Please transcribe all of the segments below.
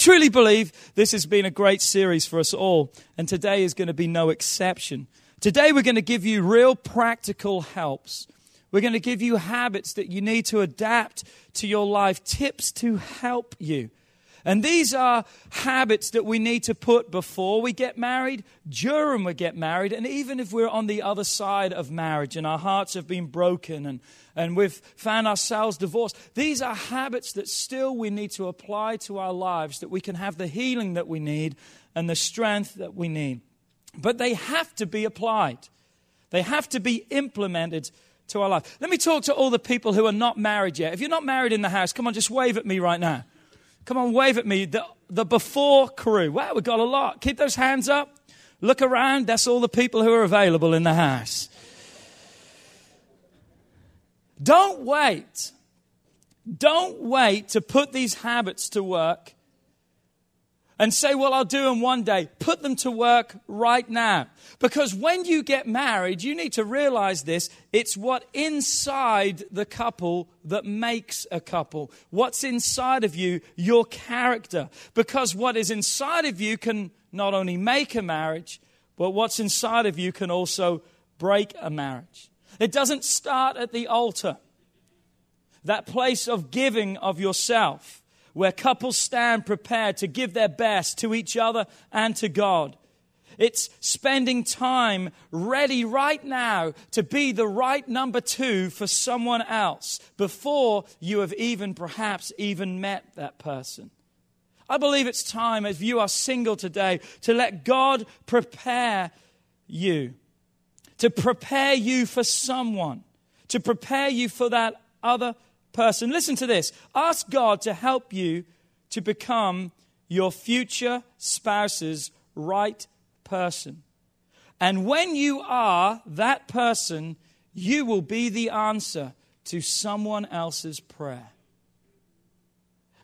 Truly believe this has been a great series for us all, and today is going to be no exception. Today, we're going to give you real practical helps. We're going to give you habits that you need to adapt to your life, tips to help you. And these are habits that we need to put before we get married, during we get married, and even if we're on the other side of marriage and our hearts have been broken and, and we've found ourselves divorced. These are habits that still we need to apply to our lives that we can have the healing that we need and the strength that we need. But they have to be applied, they have to be implemented to our life. Let me talk to all the people who are not married yet. If you're not married in the house, come on, just wave at me right now. Come on, wave at me. The, the before crew. Wow, we've got a lot. Keep those hands up. Look around. That's all the people who are available in the house. Don't wait. Don't wait to put these habits to work and say, well, I'll do them one day. Put them to work right now. Because when you get married, you need to realize this. It's what inside the couple that makes a couple. What's inside of you, your character. Because what is inside of you can not only make a marriage, but what's inside of you can also break a marriage. It doesn't start at the altar, that place of giving of yourself where couples stand prepared to give their best to each other and to God. It's spending time ready right now to be the right number two for someone else before you have even perhaps even met that person. I believe it's time, if you are single today, to let God prepare you, to prepare you for someone, to prepare you for that other person. Listen to this. Ask God to help you to become your future spouse's right person. And when you are that person, you will be the answer to someone else's prayer.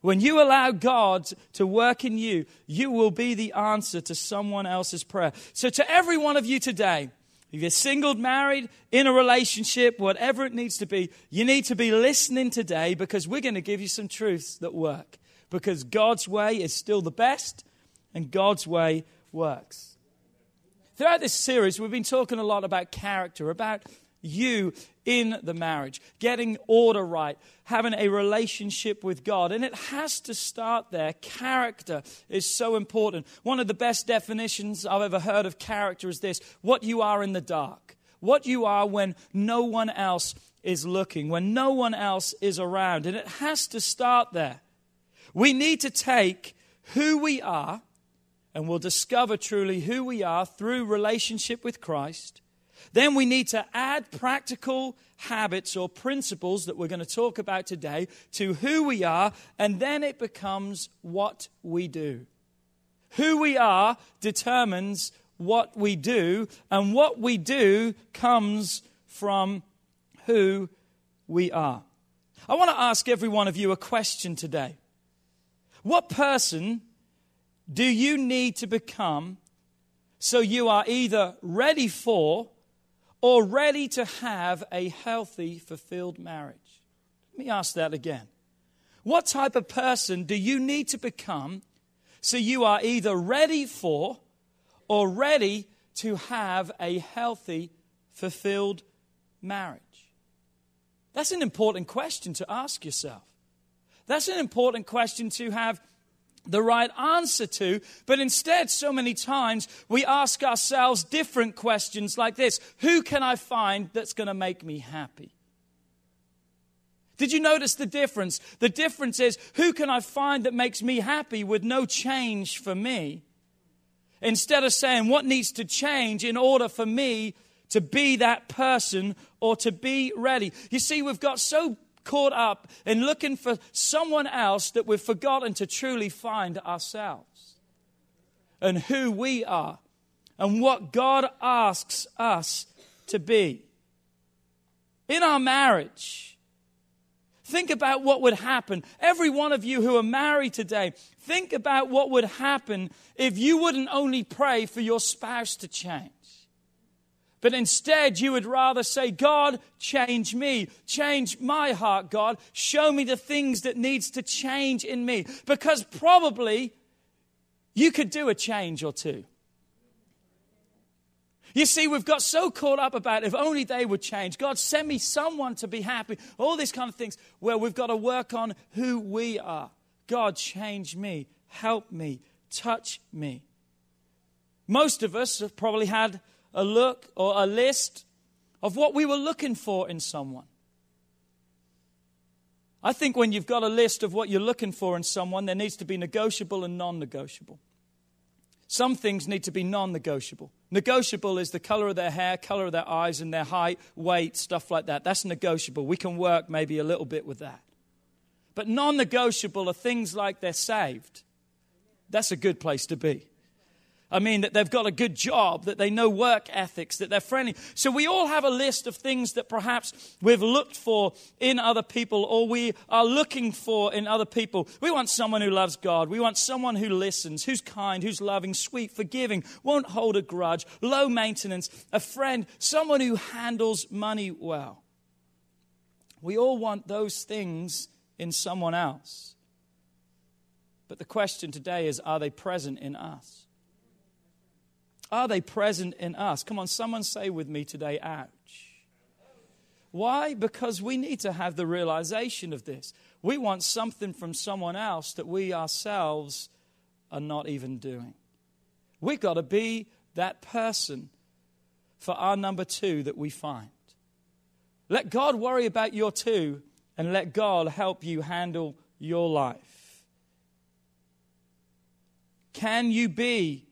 When you allow God to work in you, you will be the answer to someone else's prayer. So, to every one of you today, if you're single, married, in a relationship, whatever it needs to be, you need to be listening today because we're going to give you some truths that work. Because God's way is still the best and God's way works. Throughout this series, we've been talking a lot about character, about you in the marriage, getting order right, having a relationship with God. And it has to start there. Character is so important. One of the best definitions I've ever heard of character is this what you are in the dark, what you are when no one else is looking, when no one else is around. And it has to start there. We need to take who we are, and we'll discover truly who we are through relationship with Christ then we need to add practical habits or principles that we're going to talk about today to who we are, and then it becomes what we do. Who we are determines what we do, and what we do comes from who we are. I want to ask every one of you a question today. What person do you need to become so you are either ready for or ready to have a healthy, fulfilled marriage? Let me ask that again. What type of person do you need to become so you are either ready for or ready to have a healthy, fulfilled marriage? That's an important question to ask yourself. That's an important question to have the right answer to, but instead, so many times, we ask ourselves different questions like this Who can I find that's going to make me happy? Did you notice the difference? The difference is who can I find that makes me happy with no change for me? Instead of saying what needs to change in order for me to be that person or to be ready. You see, we've got so caught up in looking for someone else that we've forgotten to truly find ourselves and who we are and what God asks us to be. In our marriage, think about what would happen. Every one of you who are married today, think about what would happen if you wouldn't only pray for your spouse to change but instead, you would rather say, God, change me. Change my heart, God. Show me the things that needs to change in me. Because probably you could do a change or two. You see, we've got so caught up about if only they would change. God, send me someone to be happy. All these kind of things where we've got to work on who we are. God, change me. Help me. Touch me. Most of us have probably had a look or a list of what we were looking for in someone. I think when you've got a list of what you're looking for in someone, there needs to be negotiable and non negotiable. Some things need to be non negotiable. Negotiable is the color of their hair, color of their eyes, and their height, weight, stuff like that. That's negotiable. We can work maybe a little bit with that. But non negotiable are things like they're saved. That's a good place to be. I mean, that they've got a good job, that they know work ethics, that they're friendly. So we all have a list of things that perhaps we've looked for in other people or we are looking for in other people. We want someone who loves God. We want someone who listens, who's kind, who's loving, sweet, forgiving, won't hold a grudge, low maintenance, a friend, someone who handles money well. We all want those things in someone else. But the question today is are they present in us? Are they present in us? Come on, someone say with me today, ouch. Why? Because we need to have the realization of this. We want something from someone else that we ourselves are not even doing. We've got to be that person for our number two that we find. Let God worry about your two and let God help you handle your life. Can you be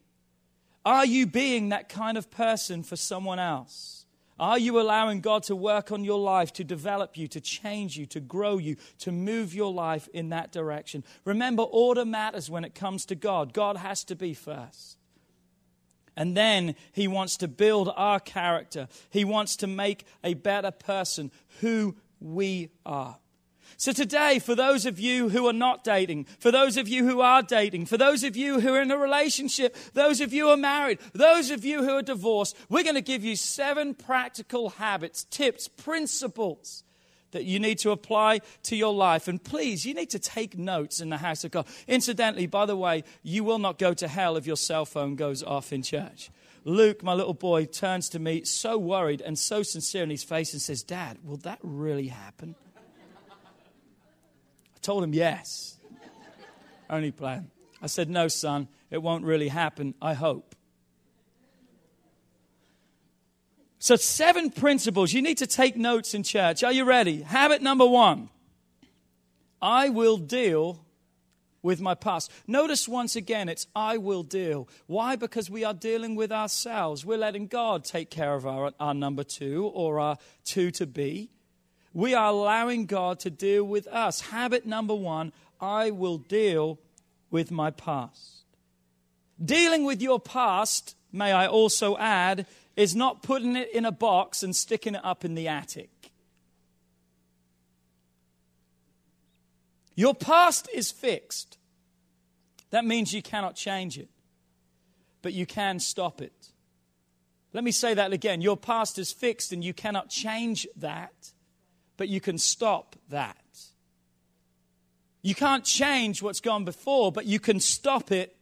are you being that kind of person for someone else? Are you allowing God to work on your life, to develop you, to change you, to grow you, to move your life in that direction? Remember, order matters when it comes to God. God has to be first. And then He wants to build our character, He wants to make a better person who we are. So, today, for those of you who are not dating, for those of you who are dating, for those of you who are in a relationship, those of you who are married, those of you who are divorced, we're going to give you seven practical habits, tips, principles that you need to apply to your life. And please, you need to take notes in the house of God. Incidentally, by the way, you will not go to hell if your cell phone goes off in church. Luke, my little boy, turns to me so worried and so sincere in his face and says, Dad, will that really happen? Told him yes. Only plan. I said, No, son, it won't really happen. I hope. So, seven principles. You need to take notes in church. Are you ready? Habit number one I will deal with my past. Notice once again, it's I will deal. Why? Because we are dealing with ourselves. We're letting God take care of our, our number two or our two to be. We are allowing God to deal with us. Habit number one I will deal with my past. Dealing with your past, may I also add, is not putting it in a box and sticking it up in the attic. Your past is fixed. That means you cannot change it, but you can stop it. Let me say that again. Your past is fixed and you cannot change that, but you can stop that. You can't change what's gone before, but you can stop it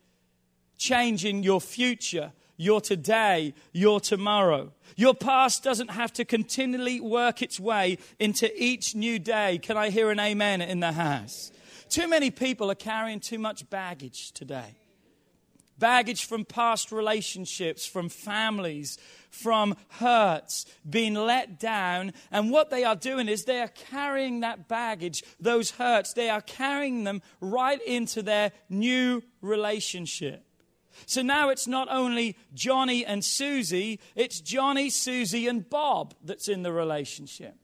changing your future, your today, your tomorrow. Your past doesn't have to continually work its way into each new day. Can I hear an amen in the house? Too many people are carrying too much baggage today baggage from past relationships, from families, from hurts, being let down. And what they are doing is they are carrying that baggage, those hurts, they are carrying them right into their new relationship. So now it's not only Johnny and Susie, it's Johnny, Susie, and Bob that's in the relationship.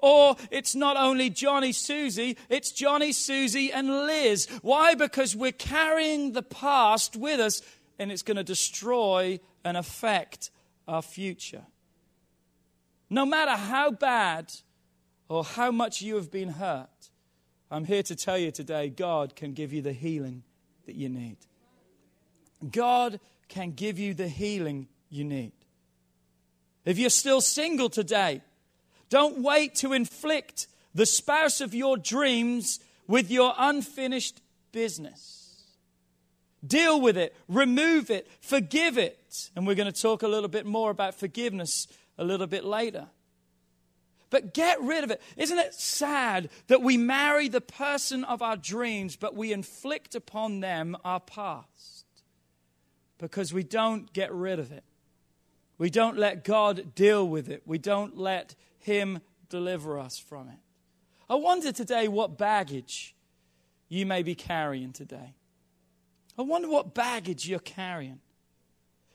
Or it's not only Johnny, Susie, it's Johnny, Susie, and Liz. Why? Because we're carrying the past with us and it's going to destroy and affect our future. No matter how bad or how much you have been hurt, I'm here to tell you today God can give you the healing that you need. God can give you the healing you need. If you're still single today, don't wait to inflict the spouse of your dreams with your unfinished business. Deal with it, remove it, forgive it. And we're going to talk a little bit more about forgiveness a little bit later. But get rid of it. Isn't it sad that we marry the person of our dreams, but we inflict upon them our past? Because we don't get rid of it. We don't let God deal with it. We don't let him deliver us from it. I wonder today what baggage you may be carrying today. I wonder what baggage you're carrying.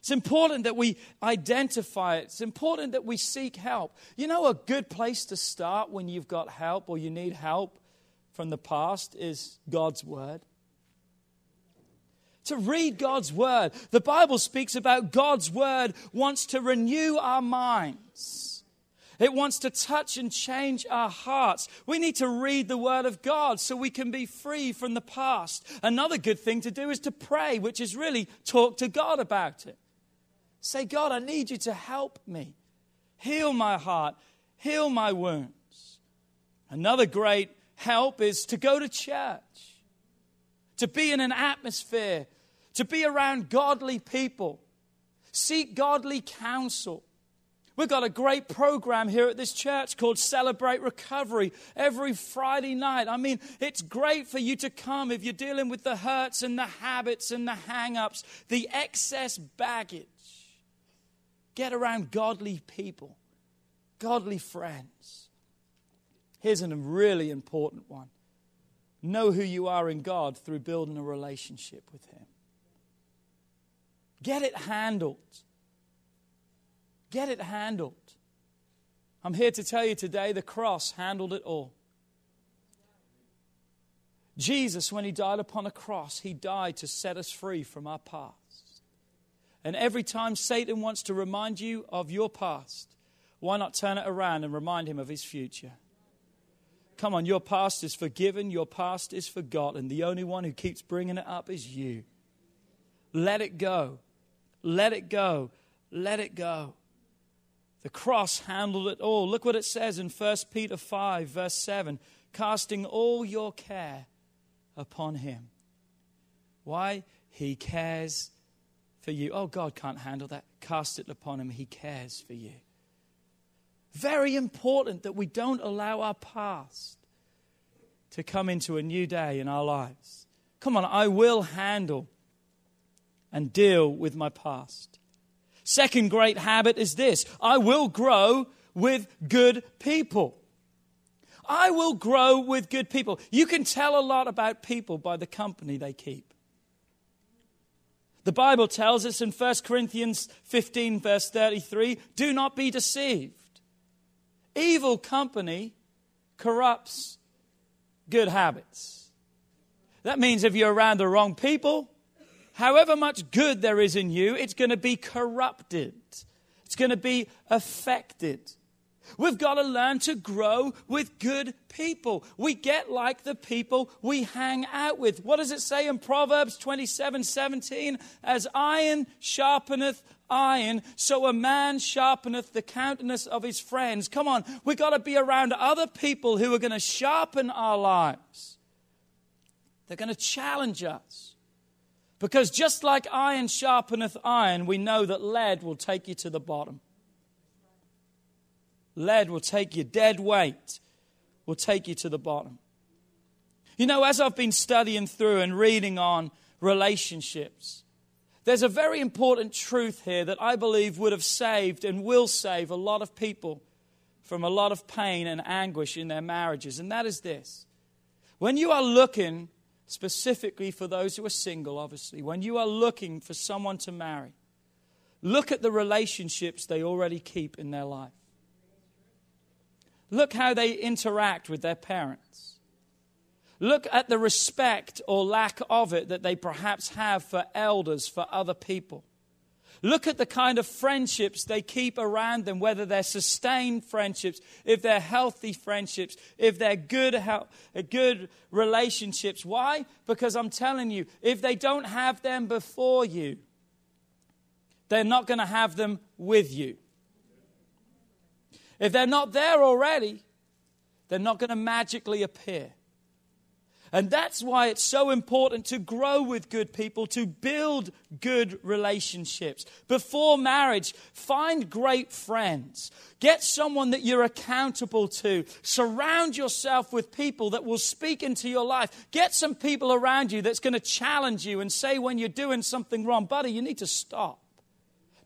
It's important that we identify it. It's important that we seek help. You know, a good place to start when you've got help or you need help from the past is God's Word. To read God's Word. The Bible speaks about God's Word wants to renew our minds. It wants to touch and change our hearts. We need to read the Word of God so we can be free from the past. Another good thing to do is to pray, which is really talk to God about it. Say, God, I need you to help me. Heal my heart, heal my wounds. Another great help is to go to church, to be in an atmosphere, to be around godly people, seek godly counsel. We've got a great program here at this church called Celebrate Recovery every Friday night. I mean, it's great for you to come if you're dealing with the hurts and the habits and the hang ups, the excess baggage. Get around godly people, godly friends. Here's a really important one know who you are in God through building a relationship with Him. Get it handled. Get it handled. I'm here to tell you today the cross handled it all. Jesus, when he died upon a cross, he died to set us free from our past. And every time Satan wants to remind you of your past, why not turn it around and remind him of his future? Come on, your past is forgiven, your past is forgotten. The only one who keeps bringing it up is you. Let it go. Let it go. Let it go. The cross handled it all. Look what it says in 1 Peter 5, verse 7 casting all your care upon him. Why? He cares for you. Oh, God can't handle that. Cast it upon him. He cares for you. Very important that we don't allow our past to come into a new day in our lives. Come on, I will handle and deal with my past. Second great habit is this I will grow with good people. I will grow with good people. You can tell a lot about people by the company they keep. The Bible tells us in 1 Corinthians 15, verse 33 do not be deceived. Evil company corrupts good habits. That means if you're around the wrong people, however much good there is in you, it's going to be corrupted. It's going to be affected. We've got to learn to grow with good people. We get like the people we hang out with. What does it say in Proverbs 27 17? As iron sharpeneth iron, so a man sharpeneth the countenance of his friends. Come on, we've got to be around other people who are going to sharpen our lives. They're going to challenge us. Because just like iron sharpeneth iron, we know that lead will take you to the bottom. Lead will take you, dead weight will take you to the bottom. You know, as I've been studying through and reading on relationships, there's a very important truth here that I believe would have saved and will save a lot of people from a lot of pain and anguish in their marriages, and that is this. When you are looking specifically for those who are single, obviously, when you are looking for someone to marry, look at the relationships they already keep in their life. Look how they interact with their parents. Look at the respect or lack of it that they perhaps have for elders, for other people. Look at the kind of friendships they keep around them, whether they're sustained friendships, if they're healthy friendships, if they're good, good relationships. Why? Because I'm telling you, if they don't have them before you, they're not going to have them with you. If they're not there already, they're not going to magically appear. And that's why it's so important to grow with good people, to build good relationships. Before marriage, find great friends. Get someone that you're accountable to. Surround yourself with people that will speak into your life. Get some people around you that's going to challenge you and say when you're doing something wrong, buddy, you need to stop.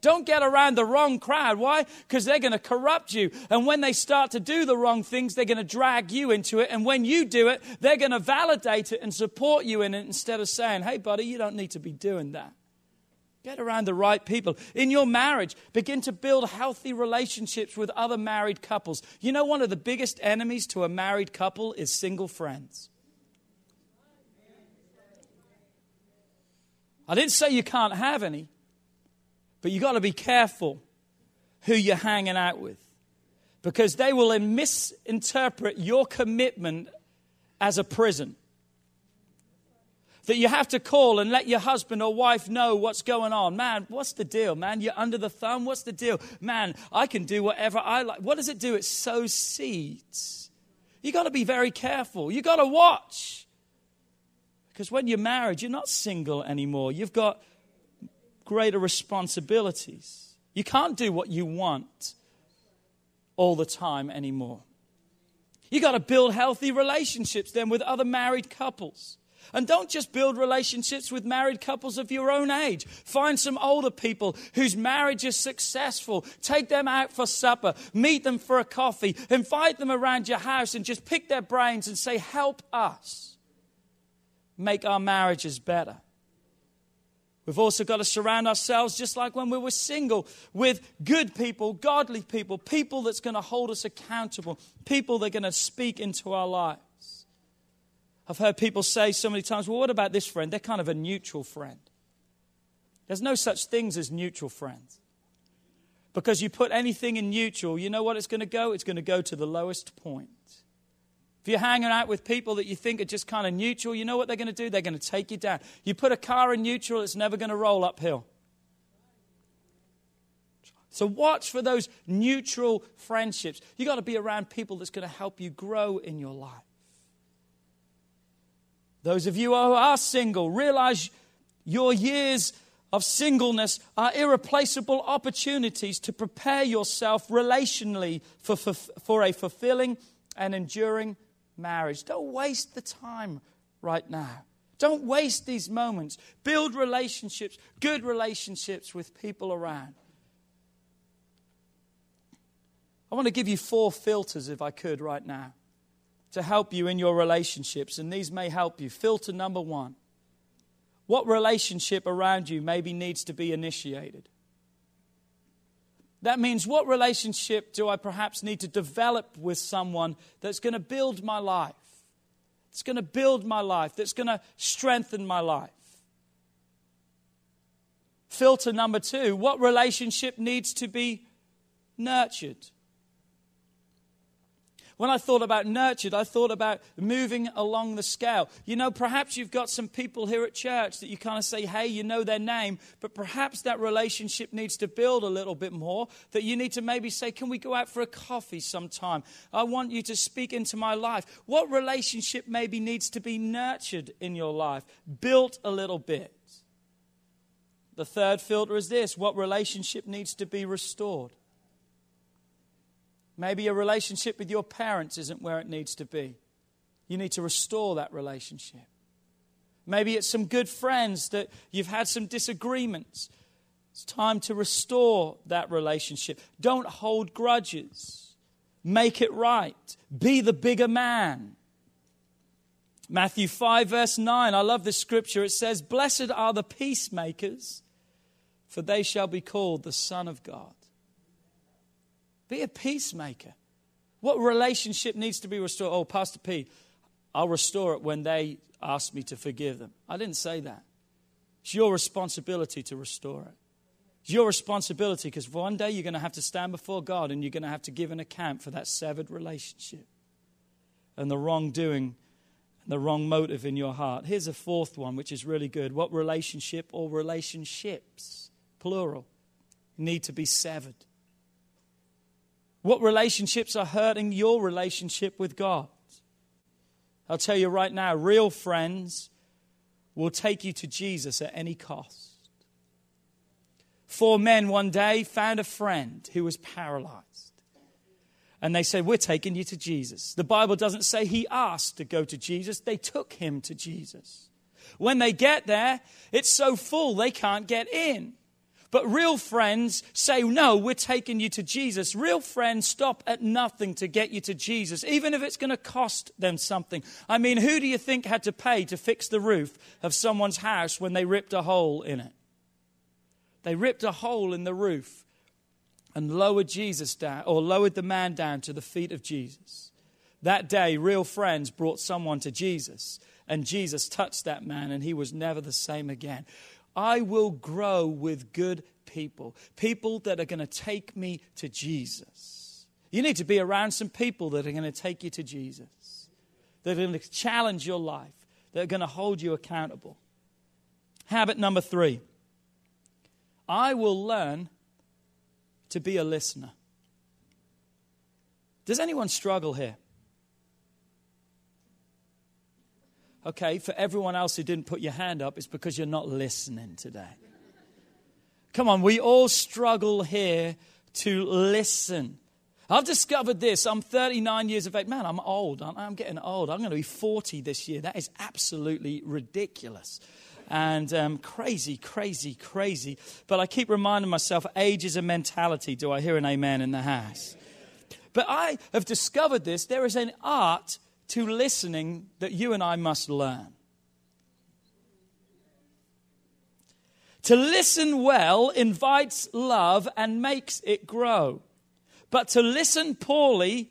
Don't get around the wrong crowd. Why? Because they're going to corrupt you. And when they start to do the wrong things, they're going to drag you into it. And when you do it, they're going to validate it and support you in it instead of saying, hey, buddy, you don't need to be doing that. Get around the right people. In your marriage, begin to build healthy relationships with other married couples. You know, one of the biggest enemies to a married couple is single friends. I didn't say you can't have any. But you've got to be careful who you're hanging out with because they will misinterpret your commitment as a prison. That you have to call and let your husband or wife know what's going on. Man, what's the deal, man? You're under the thumb? What's the deal? Man, I can do whatever I like. What does it do? It sows seeds. You got to be very careful. You got to watch. Because when you're married, you're not single anymore. You've got greater responsibilities. You can't do what you want all the time anymore. You got to build healthy relationships then with other married couples. And don't just build relationships with married couples of your own age. Find some older people whose marriage is successful. Take them out for supper. Meet them for a coffee. Invite them around your house and just pick their brains and say, Help us make our marriages better. We've also got to surround ourselves, just like when we were single, with good people, godly people, people that's going to hold us accountable, people that are going to speak into our lives. I've heard people say so many times, well, what about this friend? They're kind of a neutral friend. There's no such things as neutral friends. Because you put anything in neutral, you know what it's going to go? It's going to go to the lowest point. If you're hanging out with people that you think are just kind of neutral, you know what they're going to do? They're going to take you down. You put a car in neutral, it's never going to roll uphill. So watch for those neutral friendships. You've got to be around people that's going to help you grow in your life. Those of you who are single, realize your years of singleness are irreplaceable opportunities to prepare yourself relationally for, for, for a fulfilling and enduring marriage. Don't waste the time right now. Don't waste these moments. Build relationships, good relationships with people around. I want to give you four filters, if I could, right now, to help you in your relationships, and these may help you. Filter number one what relationship around you maybe needs to be initiated? That means, what relationship do I perhaps need to develop with someone that's going to build my life? That's going to build my life, that's going to strengthen my life. Filter number two what relationship needs to be nurtured? When I thought about nurtured, I thought about moving along the scale. You know, perhaps you've got some people here at church that you kind of say, hey, you know their name, but perhaps that relationship needs to build a little bit more. That you need to maybe say, can we go out for a coffee sometime? I want you to speak into my life. What relationship maybe needs to be nurtured in your life, built a little bit? The third filter is this what relationship needs to be restored? Maybe a relationship with your parents isn't where it needs to be. You need to restore that relationship. Maybe it's some good friends that you've had some disagreements. It's time to restore that relationship. Don't hold grudges. Make it right. Be the bigger man. Matthew 5, verse 9. I love this scripture. It says, Blessed are the peacemakers, for they shall be called the Son of God. Be a peacemaker. What relationship needs to be restored? Oh, Pastor P, I'll restore it when they ask me to forgive them. I didn't say that. It's your responsibility to restore it. It's your responsibility because one day you're going to have to stand before God and you're going to have to give an account for that severed relationship and the wrongdoing and the wrong motive in your heart. Here's a fourth one, which is really good. What relationship or relationships, plural, need to be severed? What relationships are hurting your relationship with God? I'll tell you right now, real friends will take you to Jesus at any cost. Four men one day found a friend who was paralyzed. And they said, We're taking you to Jesus. The Bible doesn't say he asked to go to Jesus, they took him to Jesus. When they get there, it's so full they can't get in. But real friends say, No, we're taking you to Jesus. Real friends stop at nothing to get you to Jesus, even if it's going to cost them something. I mean, who do you think had to pay to fix the roof of someone's house when they ripped a hole in it? They ripped a hole in the roof and lowered Jesus down, or lowered the man down to the feet of Jesus. That day, real friends brought someone to Jesus, and Jesus touched that man, and he was never the same again. I will grow with good people, people that are going to take me to Jesus. You need to be around some people that are going to take you to Jesus, that are going to challenge your life, that are going to hold you accountable. Habit number three I will learn to be a listener. Does anyone struggle here? Okay, for everyone else who didn't put your hand up, it's because you're not listening today. Come on, we all struggle here to listen. I've discovered this. I'm 39 years of age. Man, I'm old. I'm getting old. I'm going to be 40 this year. That is absolutely ridiculous. And um, crazy, crazy, crazy. But I keep reminding myself age is a mentality. Do I hear an amen in the house? But I have discovered this. There is an art to listening that you and I must learn. To listen well invites love and makes it grow. But to listen poorly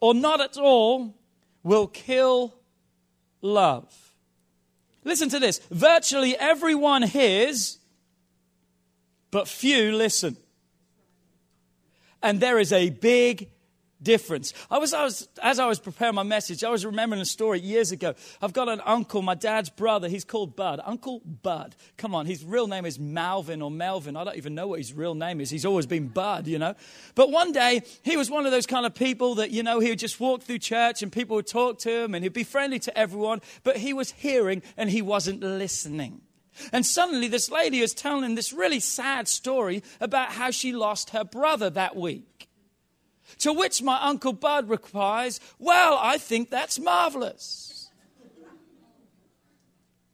or not at all will kill love. Listen to this. Virtually everyone hears, but few listen. And there is a big difference. I was, I was, as I was preparing my message, I was remembering a story years ago. I've got an uncle, my dad's brother. He's called Bud. Uncle Bud. Come on, his real name is Malvin or Melvin. I don't even know what his real name is. He's always been Bud, you know. But one day, he was one of those kind of people that, you know, he would just walk through church and people would talk to him and he'd be friendly to everyone, but he was hearing and he wasn't listening. And suddenly, this lady is telling this really sad story about how she lost her brother that week. To which my Uncle Bud replies, Well, I think that's marvelous.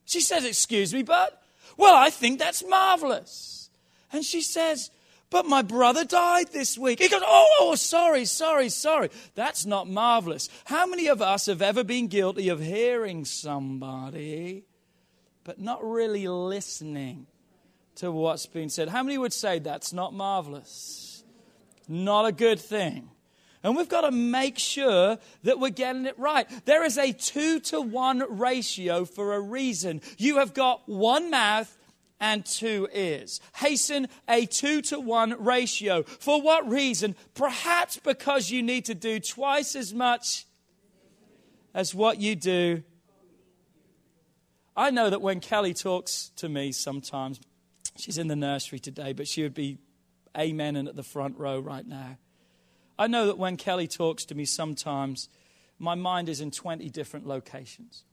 She says, Excuse me, Bud? Well, I think that's marvelous. And she says, But my brother died this week. He goes, Oh, oh sorry, sorry, sorry. That's not marvelous. How many of us have ever been guilty of hearing somebody, but not really listening to what's been said? How many would say that's not marvelous? Not a good thing. And we've got to make sure that we're getting it right. There is a two to one ratio for a reason. You have got one mouth and two ears. Hasten a two to one ratio. For what reason? Perhaps because you need to do twice as much as what you do. I know that when Kelly talks to me sometimes, she's in the nursery today, but she would be amen and at the front row right now. I know that when Kelly talks to me sometimes, my mind is in 20 different locations.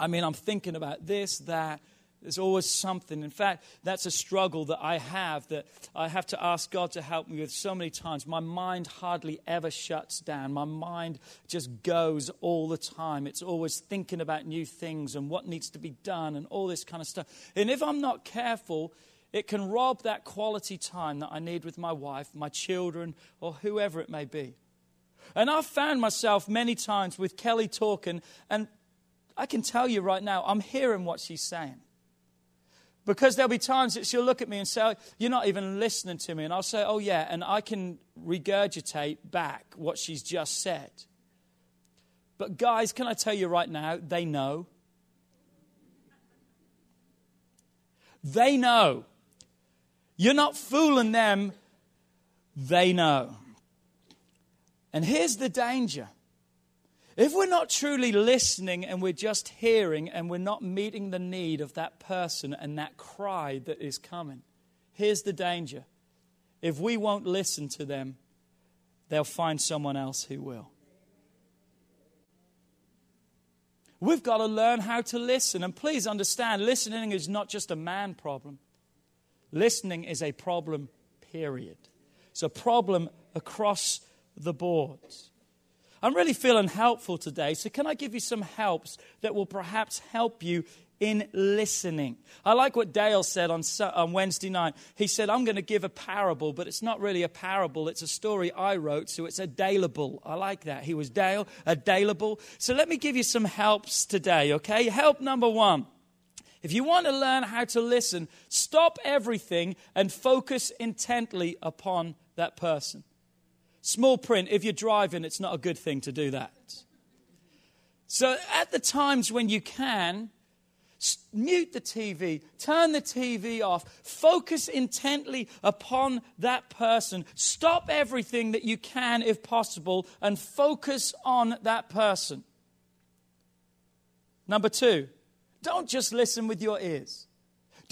I mean, I'm thinking about this, that, There's always something. In fact, that's a struggle that I have that I have to ask God to help me with so many times. My mind hardly ever shuts down. My mind just goes all the time. It's always thinking about new things and what needs to be done and all this kind of stuff. And if I'm not careful, it can rob that quality time that I need with my wife, my children, or whoever it may be. And I've found myself many times with Kelly talking, and I can tell you right now, I'm hearing what she's saying. Because there'll be times that she'll look at me and say, You're not even listening to me. And I'll say, Oh, yeah. And I can regurgitate back what she's just said. But, guys, can I tell you right now, they know. They know. You're not fooling them, they know. And here's the danger if we're not truly listening and we're just hearing and we're not meeting the need of that person and that cry that is coming, here's the danger. If we won't listen to them, they'll find someone else who will. We've got to learn how to listen. And please understand, listening is not just a man problem. Listening is a problem, period. It's a problem across the board. I'm really feeling helpful today, so can I give you some helps that will perhaps help you in listening? I like what Dale said on, on Wednesday night. He said, I'm going to give a parable, but it's not really a parable, it's a story I wrote, so it's a Daleable. I like that. He was Dale, a Daleable. So let me give you some helps today, okay? Help number one. If you want to learn how to listen, stop everything and focus intently upon that person. Small print, if you're driving, it's not a good thing to do that. So, at the times when you can, mute the TV, turn the TV off, focus intently upon that person, stop everything that you can if possible, and focus on that person. Number two, don't just listen with your ears.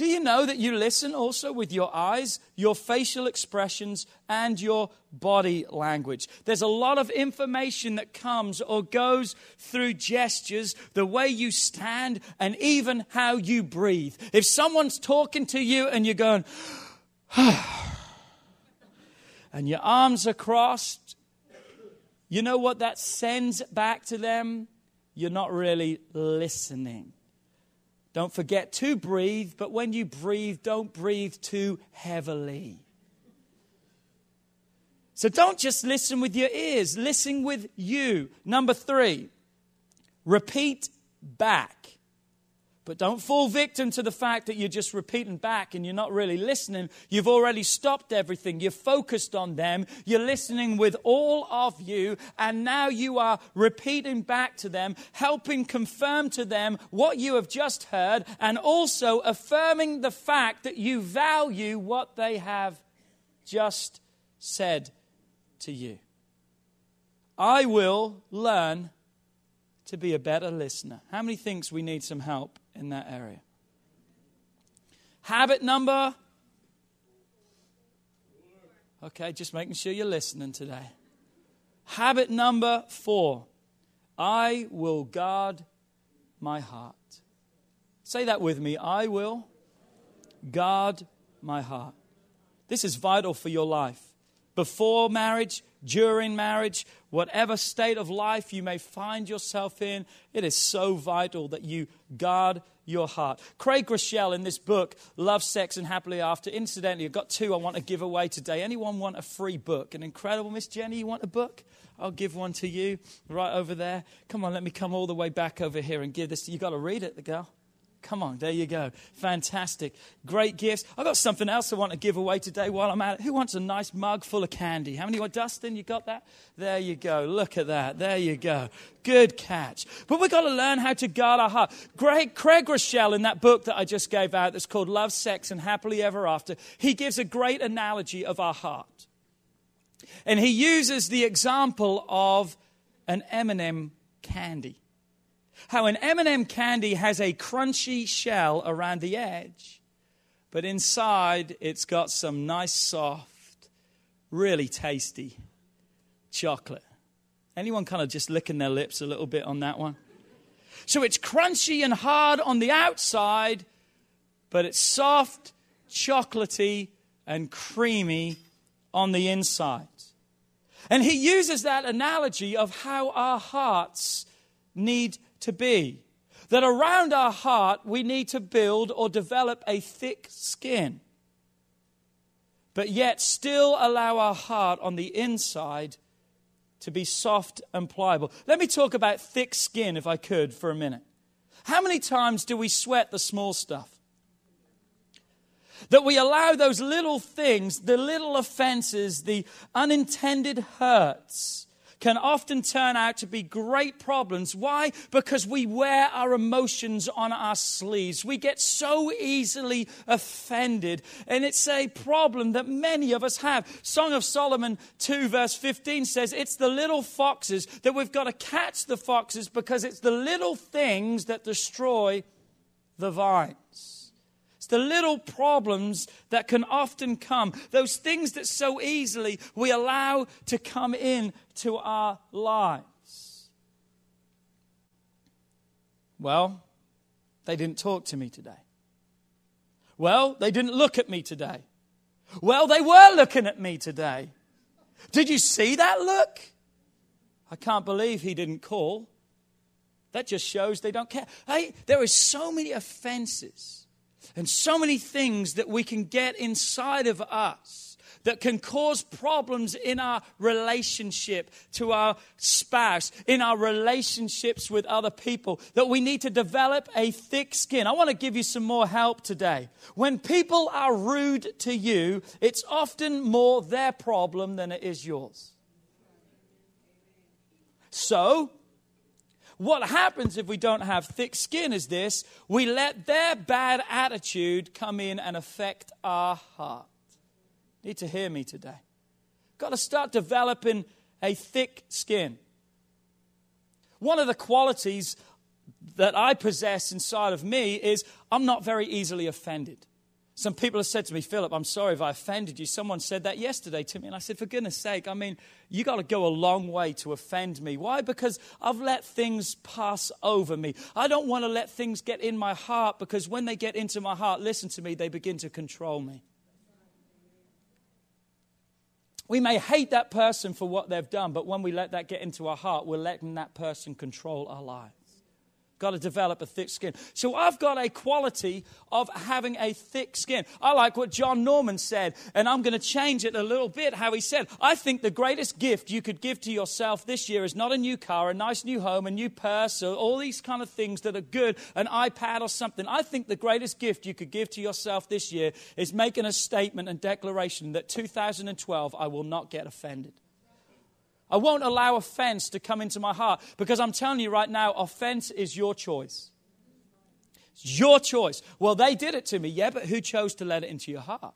Do you know that you listen also with your eyes, your facial expressions, and your body language? There's a lot of information that comes or goes through gestures, the way you stand, and even how you breathe. If someone's talking to you and you're going, and your arms are crossed, you know what that sends back to them? You're not really listening. Don't forget to breathe, but when you breathe, don't breathe too heavily. So don't just listen with your ears, listen with you. Number three, repeat back. But don't fall victim to the fact that you're just repeating back and you're not really listening. You've already stopped everything. You're focused on them. You're listening with all of you. And now you are repeating back to them, helping confirm to them what you have just heard, and also affirming the fact that you value what they have just said to you. I will learn to be a better listener. How many thinks we need some help in that area. Habit number. Okay, just making sure you're listening today. Habit number four I will guard my heart. Say that with me. I will guard my heart. This is vital for your life. Before marriage, during marriage, whatever state of life you may find yourself in, it is so vital that you guard your heart. Craig Groeschel in this book, Love, Sex, and Happily After, incidentally, I've got two I want to give away today. Anyone want a free book? An incredible, Miss Jenny, you want a book? I'll give one to you right over there. Come on, let me come all the way back over here and give this. You've got to read it, the girl. Come on, there you go. Fantastic. Great gifts. I've got something else I want to give away today while I'm at it. Who wants a nice mug full of candy? How many want Dustin? You got that? There you go. Look at that. There you go. Good catch. But we've got to learn how to guard our heart. Greg, Craig Groeschel, in that book that I just gave out that's called Love, Sex, and Happily Ever After, he gives a great analogy of our heart. And he uses the example of an M&M candy how an M&M candy has a crunchy shell around the edge, but inside it's got some nice soft, really tasty chocolate. Anyone kind of just licking their lips a little bit on that one? So it's crunchy and hard on the outside, but it's soft, chocolatey, and creamy on the inside. And he uses that analogy of how our hearts need to be. That around our heart, we need to build or develop a thick skin, but yet still allow our heart on the inside to be soft and pliable. Let me talk about thick skin, if I could, for a minute. How many times do we sweat the small stuff? That we allow those little things, the little offenses, the unintended hurts, can often turn out to be great problems. Why? Because we wear our emotions on our sleeves. We get so easily offended. And it's a problem that many of us have. Song of Solomon 2, verse 15 says, It's the little foxes that we've got to catch the foxes because it's the little things that destroy the vines the little problems that can often come, those things that so easily we allow to come in to our lives. Well, they didn't talk to me today. Well, they didn't look at me today. Well, they were looking at me today. Did you see that look? I can't believe he didn't call. That just shows they don't care. Hey, there are so many offenses and so many things that we can get inside of us that can cause problems in our relationship to our spouse, in our relationships with other people, that we need to develop a thick skin. I want to give you some more help today. When people are rude to you, it's often more their problem than it is yours. So, what happens if we don't have thick skin is this we let their bad attitude come in and affect our heart. Need to hear me today. Got to start developing a thick skin. One of the qualities that I possess inside of me is I'm not very easily offended. Some people have said to me, Philip, I'm sorry if I offended you. Someone said that yesterday to me, and I said, for goodness sake, I mean, you got to go a long way to offend me. Why? Because I've let things pass over me. I don't want to let things get in my heart because when they get into my heart, listen to me, they begin to control me. We may hate that person for what they've done, but when we let that get into our heart, we're letting that person control our life. Got to develop a thick skin. So I've got a quality of having a thick skin. I like what John Norman said, and I'm going to change it a little bit how he said, I think the greatest gift you could give to yourself this year is not a new car, a nice new home, a new purse, or all these kind of things that are good, an iPad or something. I think the greatest gift you could give to yourself this year is making a statement and declaration that 2012 I will not get offended. I won't allow offense to come into my heart because I'm telling you right now, offense is your choice. It's your choice. Well, they did it to me. Yeah, but who chose to let it into your heart?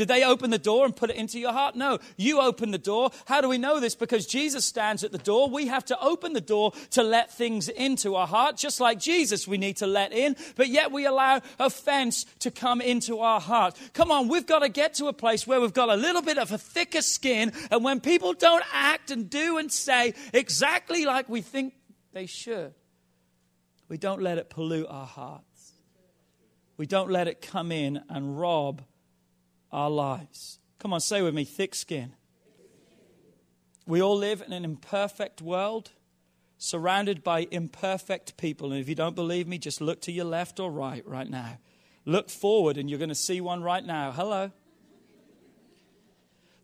Did they open the door and put it into your heart? No. You open the door. How do we know this? Because Jesus stands at the door. We have to open the door to let things into our heart. Just like Jesus, we need to let in, but yet we allow offense to come into our heart. Come on, we've got to get to a place where we've got a little bit of a thicker skin, and when people don't act and do and say exactly like we think they should, we don't let it pollute our hearts. We don't let it come in and rob our lives. Come on, say with me thick skin. We all live in an imperfect world, surrounded by imperfect people. And if you don't believe me, just look to your left or right right now. Look forward, and you're going to see one right now. Hello.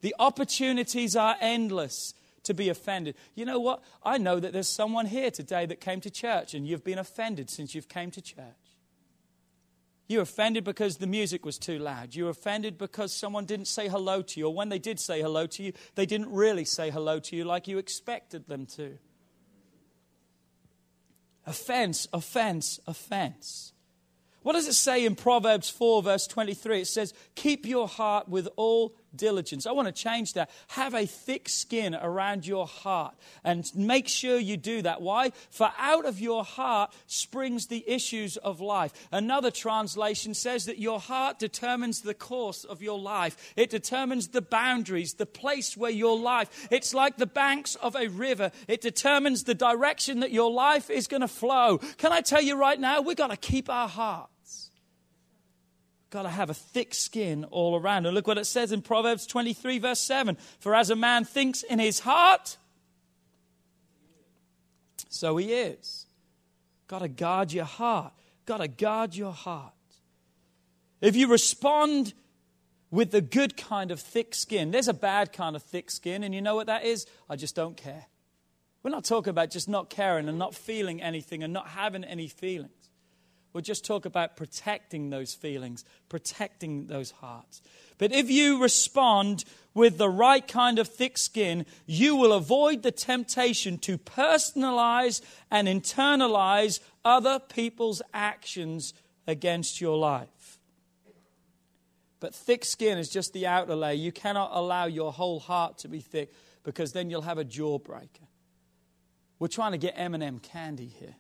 The opportunities are endless to be offended. You know what? I know that there's someone here today that came to church and you've been offended since you've came to church. You're offended because the music was too loud. You're offended because someone didn't say hello to you, or when they did say hello to you, they didn't really say hello to you like you expected them to. Offense, offense, offense. What does it say in Proverbs 4, verse 23? It says, Keep your heart with all diligence. I want to change that. Have a thick skin around your heart and make sure you do that. Why? For out of your heart springs the issues of life. Another translation says that your heart determines the course of your life, it determines the boundaries, the place where your life. It's like the banks of a river, it determines the direction that your life is going to flow. Can I tell you right now, we've got to keep our hearts Got to have a thick skin all around. And look what it says in Proverbs 23, verse 7 For as a man thinks in his heart, so he is. Got to guard your heart. Got to guard your heart. If you respond with the good kind of thick skin, there's a bad kind of thick skin, and you know what that is? I just don't care. We're not talking about just not caring and not feeling anything and not having any feelings. We'll just talk about protecting those feelings, protecting those hearts. But if you respond with the right kind of thick skin, you will avoid the temptation to personalize and internalize other people's actions against your life. But thick skin is just the outer layer. You cannot allow your whole heart to be thick because then you'll have a jawbreaker. We're trying to get M&M candy here.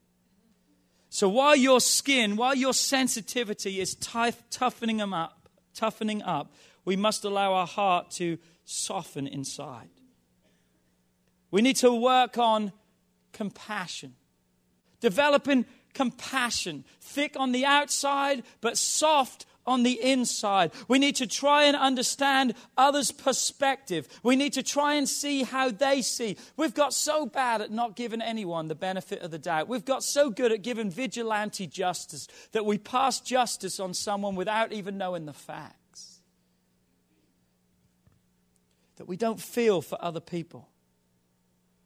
So while your skin, while your sensitivity is toughening them up, toughening up, we must allow our heart to soften inside. We need to work on compassion, developing compassion, thick on the outside, but soft on the inside. We need to try and understand others' perspective. We need to try and see how they see. We've got so bad at not giving anyone the benefit of the doubt. We've got so good at giving vigilante justice that we pass justice on someone without even knowing the facts that we don't feel for other people.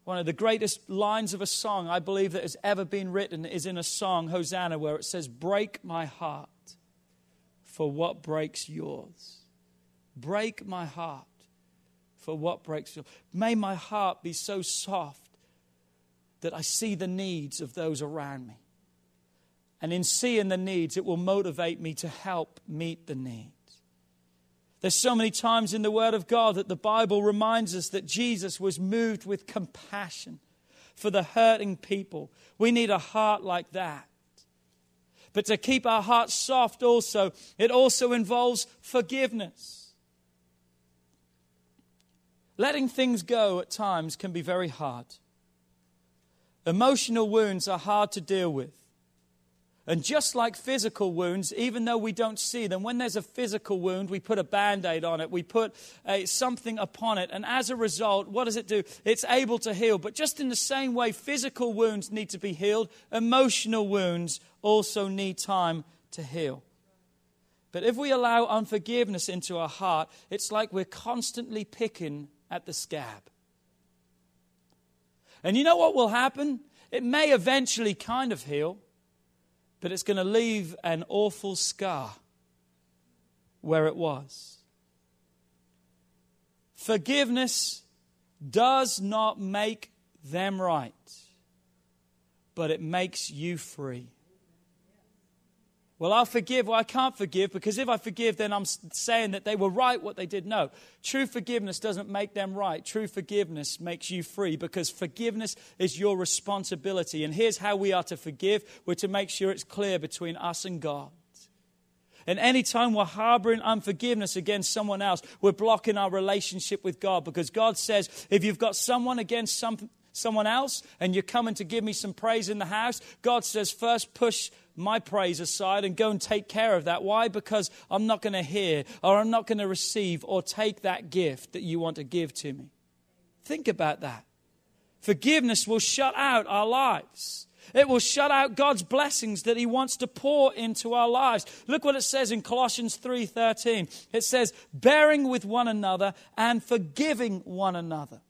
One of the greatest lines of a song I believe that has ever been written is in a song, Hosanna, where it says, Break my heart for what breaks yours. Break my heart for what breaks yours. May my heart be so soft that I see the needs of those around me. And in seeing the needs, it will motivate me to help meet the needs. There's so many times in the Word of God that the Bible reminds us that Jesus was moved with compassion for the hurting people. We need a heart like that. But to keep our hearts soft, also, it also involves forgiveness. Letting things go at times can be very hard. Emotional wounds are hard to deal with. And just like physical wounds, even though we don't see them, when there's a physical wound, we put a band aid on it, we put a, something upon it, and as a result, what does it do? It's able to heal. But just in the same way physical wounds need to be healed, emotional wounds also need time to heal. But if we allow unforgiveness into our heart, it's like we're constantly picking at the scab. And you know what will happen? It may eventually kind of heal but it's going to leave an awful scar where it was. Forgiveness does not make them right, but it makes you free. Well, I'll forgive. Well, I can't forgive because if I forgive, then I'm saying that they were right what they did. No. True forgiveness doesn't make them right. True forgiveness makes you free because forgiveness is your responsibility. And here's how we are to forgive we're to make sure it's clear between us and God. And anytime we're harboring unforgiveness against someone else, we're blocking our relationship with God because God says, if you've got someone against some, someone else and you're coming to give me some praise in the house, God says, first push my praise aside and go and take care of that. Why? Because I'm not going to hear or I'm not going to receive or take that gift that you want to give to me. Think about that. Forgiveness will shut out our lives. It will shut out God's blessings that he wants to pour into our lives. Look what it says in Colossians 3:13. It says, "Bearing with one another and forgiving one another."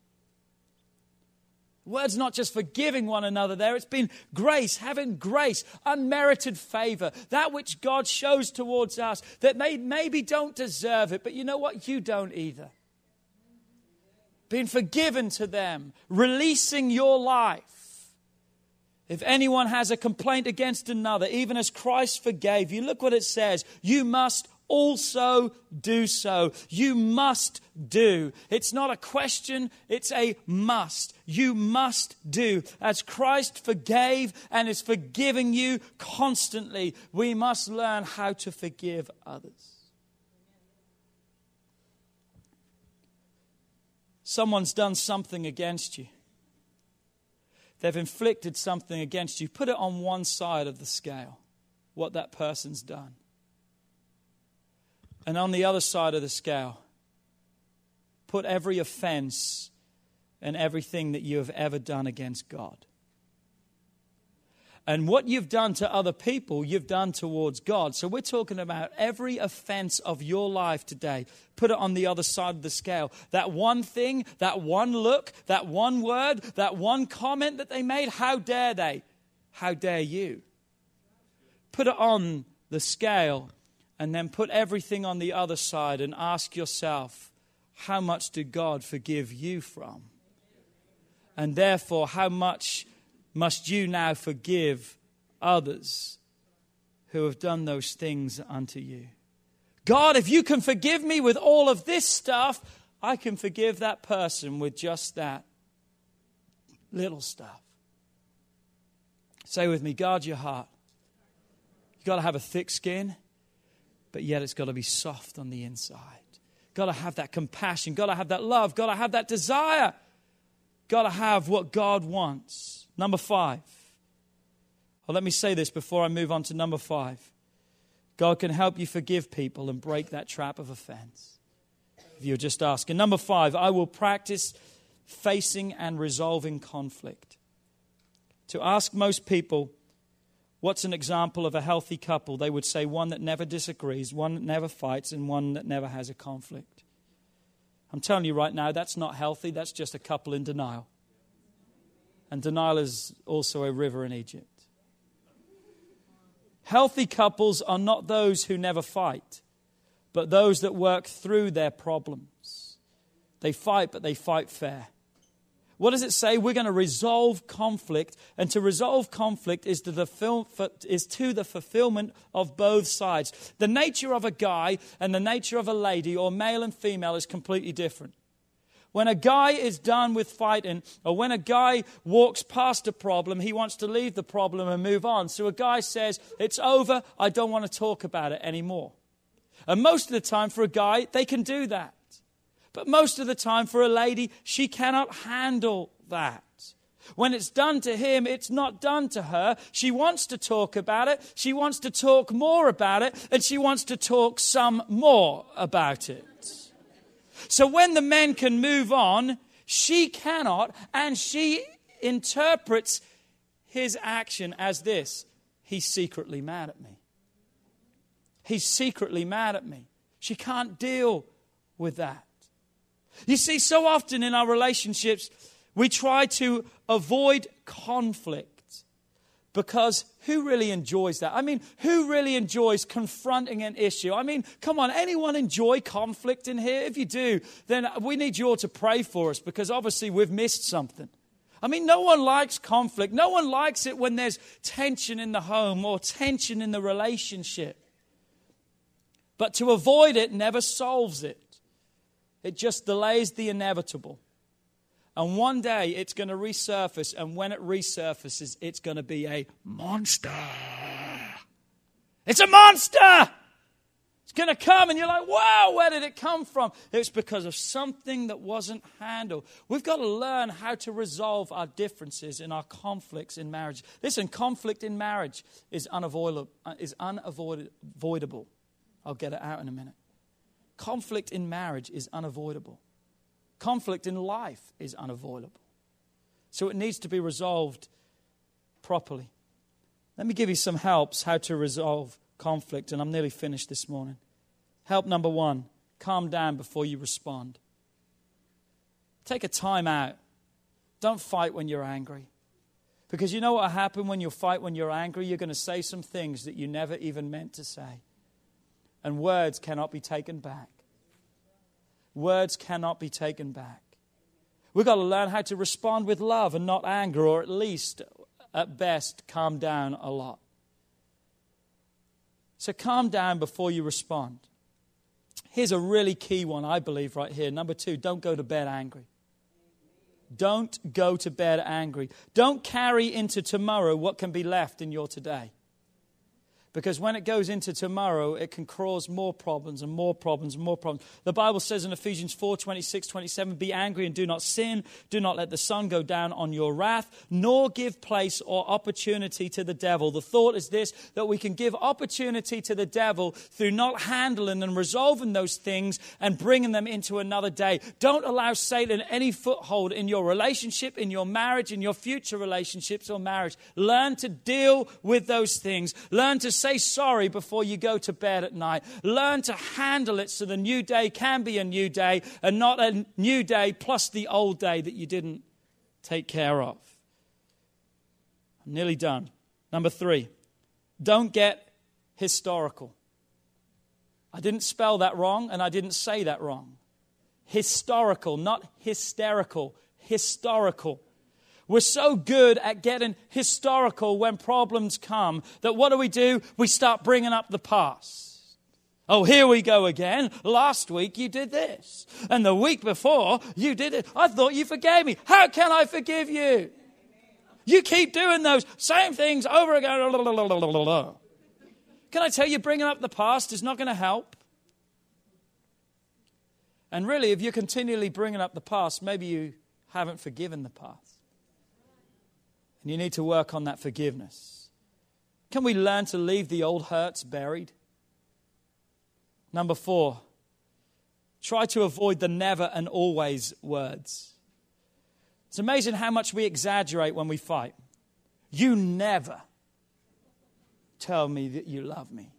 Word's not just forgiving one another there, it's been grace, having grace, unmerited favor, that which God shows towards us that may, maybe don't deserve it, but you know what? You don't either. Being forgiven to them, releasing your life. If anyone has a complaint against another, even as Christ forgave you, look what it says. You must also do so. You must do. It's not a question, it's a must. You must do. As Christ forgave and is forgiving you constantly, we must learn how to forgive others. Someone's done something against you. They've inflicted something against you. Put it on one side of the scale, what that person's done. And on the other side of the scale, put every offense and everything that you have ever done against God. And what you've done to other people, you've done towards God. So we're talking about every offense of your life today. Put it on the other side of the scale. That one thing, that one look, that one word, that one comment that they made, how dare they? How dare you? Put it on the scale and then put everything on the other side and ask yourself, how much did God forgive you from? And therefore, how much must you now forgive others who have done those things unto you? God, if you can forgive me with all of this stuff, I can forgive that person with just that little stuff. Say with me, guard your heart. You've got to have a thick skin, but yet it's got to be soft on the inside. Got to have that compassion, got to have that love, got to have that desire, got to have what God wants. Number five. Well, let me say this before I move on to number five. God can help you forgive people and break that trap of offense. If you're just asking. Number five, I will practice facing and resolving conflict. To ask most people, what's an example of a healthy couple? They would say one that never disagrees, one that never fights, and one that never has a conflict. I'm telling you right now, that's not healthy. That's just a couple in denial. And denial is also a river in Egypt. Healthy couples are not those who never fight, but those that work through their problems. They fight, but they fight fair. What does it say? We're going to resolve conflict. And to resolve conflict is to, the is to the fulfillment of both sides. The nature of a guy and the nature of a lady, or male and female, is completely different. When a guy is done with fighting, or when a guy walks past a problem, he wants to leave the problem and move on. So a guy says, It's over, I don't want to talk about it anymore. And most of the time, for a guy, they can do that. But most of the time, for a lady, she cannot handle that. When it's done to him, it's not done to her. She wants to talk about it. She wants to talk more about it. And she wants to talk some more about it. So when the men can move on, she cannot. And she interprets his action as this He's secretly mad at me. He's secretly mad at me. She can't deal with that. You see, so often in our relationships, we try to avoid conflict because who really enjoys that? I mean, who really enjoys confronting an issue? I mean, come on, anyone enjoy conflict in here? If you do, then we need you all to pray for us because obviously we've missed something. I mean, no one likes conflict. No one likes it when there's tension in the home or tension in the relationship. But to avoid it never solves it. It just delays the inevitable. And one day it's going to resurface, and when it resurfaces, it's going to be a monster. It's a monster! It's going to come, and you're like, wow, where did it come from? It's because of something that wasn't handled. We've got to learn how to resolve our differences and our conflicts in marriage. Listen, conflict in marriage is unavoidable. Is unavoidable. I'll get it out in a minute. Conflict in marriage is unavoidable. Conflict in life is unavoidable. So it needs to be resolved properly. Let me give you some helps how to resolve conflict, and I'm nearly finished this morning. Help number one calm down before you respond. Take a time out. Don't fight when you're angry. Because you know what will happen when you fight when you're angry? You're going to say some things that you never even meant to say and words cannot be taken back. Words cannot be taken back. We've got to learn how to respond with love and not anger, or at least, at best, calm down a lot. So calm down before you respond. Here's a really key one, I believe, right here. Number two, don't go to bed angry. Don't go to bed angry. Don't carry into tomorrow what can be left in your today. Because when it goes into tomorrow, it can cause more problems and more problems and more problems. The Bible says in Ephesians 4 26, 27, Be angry and do not sin. Do not let the sun go down on your wrath, nor give place or opportunity to the devil. The thought is this that we can give opportunity to the devil through not handling and resolving those things and bringing them into another day. Don't allow Satan any foothold in your relationship, in your marriage, in your future relationships or marriage. Learn to deal with those things. Learn to say sorry before you go to bed at night. Learn to handle it so the new day can be a new day and not a new day plus the old day that you didn't take care of. I'm nearly done. Number three, don't get historical. I didn't spell that wrong and I didn't say that wrong. Historical, not hysterical, historical. We're so good at getting historical when problems come that what do we do? We start bringing up the past. Oh, here we go again. Last week you did this. And the week before you did it. I thought you forgave me. How can I forgive you? You keep doing those same things over again. Can I tell you, bringing up the past is not going to help? And really, if you're continually bringing up the past, maybe you haven't forgiven the past. And you need to work on that forgiveness. Can we learn to leave the old hurts buried? Number four, try to avoid the never and always words. It's amazing how much we exaggerate when we fight. You never tell me that you love me.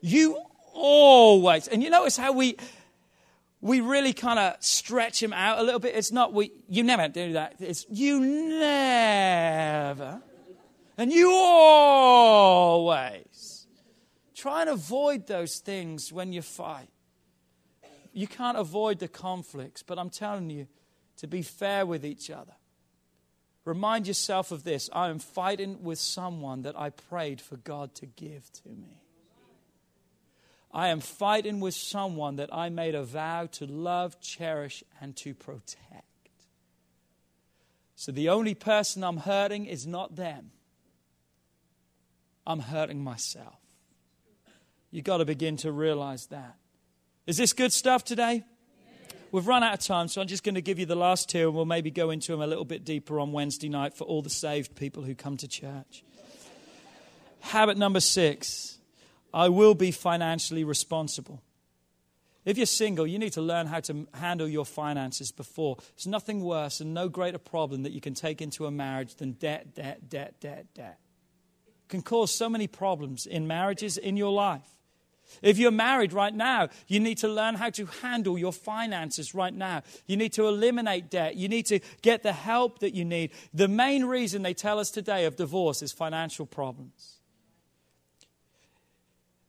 You always. And you notice how we we really kind of stretch him out a little bit. It's not we you never do that. It's you never. And you always. Try and avoid those things when you fight. You can't avoid the conflicts, but I'm telling you to be fair with each other. Remind yourself of this I am fighting with someone that I prayed for God to give to me. I am fighting with someone that I made a vow to love, cherish, and to protect. So the only person I'm hurting is not them, I'm hurting myself. You've got to begin to realize that. Is this good stuff today? We've run out of time, so I'm just going to give you the last two, and we'll maybe go into them a little bit deeper on Wednesday night for all the saved people who come to church. Habit number six I will be financially responsible. If you're single, you need to learn how to handle your finances before. There's nothing worse and no greater problem that you can take into a marriage than debt, debt, debt, debt, debt. It can cause so many problems in marriages, in your life. If you're married right now, you need to learn how to handle your finances right now. You need to eliminate debt. You need to get the help that you need. The main reason they tell us today of divorce is financial problems.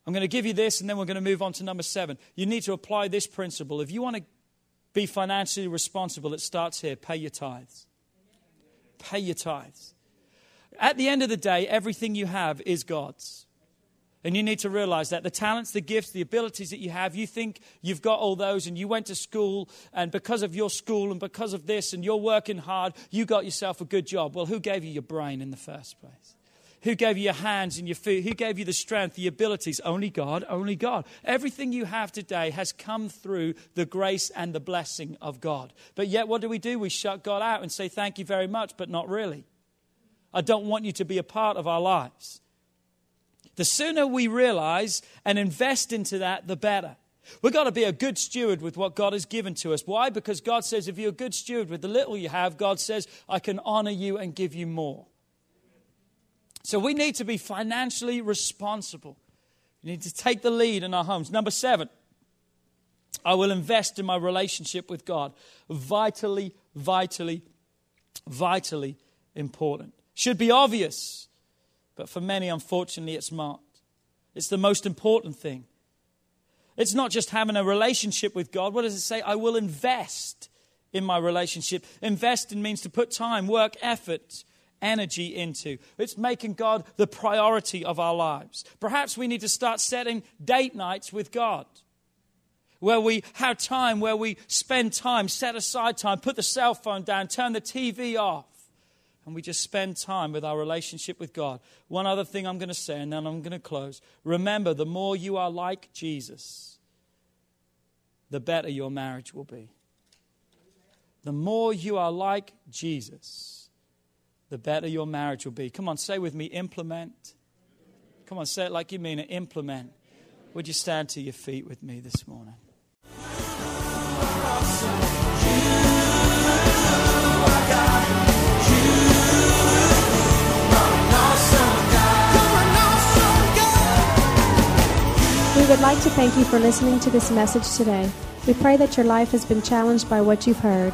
I'm going to give you this and then we're going to move on to number seven. You need to apply this principle. If you want to be financially responsible, it starts here pay your tithes. Pay your tithes. At the end of the day, everything you have is God's. And you need to realize that the talents, the gifts, the abilities that you have, you think you've got all those and you went to school and because of your school and because of this and you're working hard, you got yourself a good job. Well, who gave you your brain in the first place? Who gave you your hands and your feet? Who gave you the strength, the abilities? Only God, only God. Everything you have today has come through the grace and the blessing of God. But yet, what do we do? We shut God out and say, Thank you very much, but not really. I don't want you to be a part of our lives. The sooner we realize and invest into that, the better. We've got to be a good steward with what God has given to us. Why? Because God says, if you're a good steward with the little you have, God says, I can honor you and give you more. So we need to be financially responsible. We need to take the lead in our homes. Number seven, I will invest in my relationship with God. Vitally, vitally, vitally important. Should be obvious, but for many, unfortunately, it's not. It's the most important thing. It's not just having a relationship with God. What does it say? I will invest in my relationship. Invest in means to put time, work, effort, energy into. It's making God the priority of our lives. Perhaps we need to start setting date nights with God where we have time, where we spend time, set aside time, put the cell phone down, turn the TV off, and we just spend time with our relationship with God. One other thing I'm going to say, and then I'm going to close. Remember, the more you are like Jesus, the better your marriage will be. The more you are like Jesus, the better your marriage will be. Come on, say with me implement. Come on, say it like you mean it implement. Would you stand to your feet with me this morning? We would like to thank you for listening to this message today. We pray that your life has been challenged by what you've heard,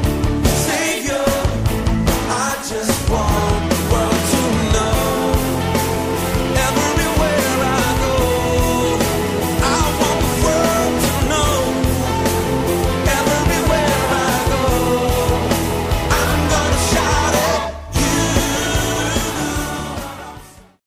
wall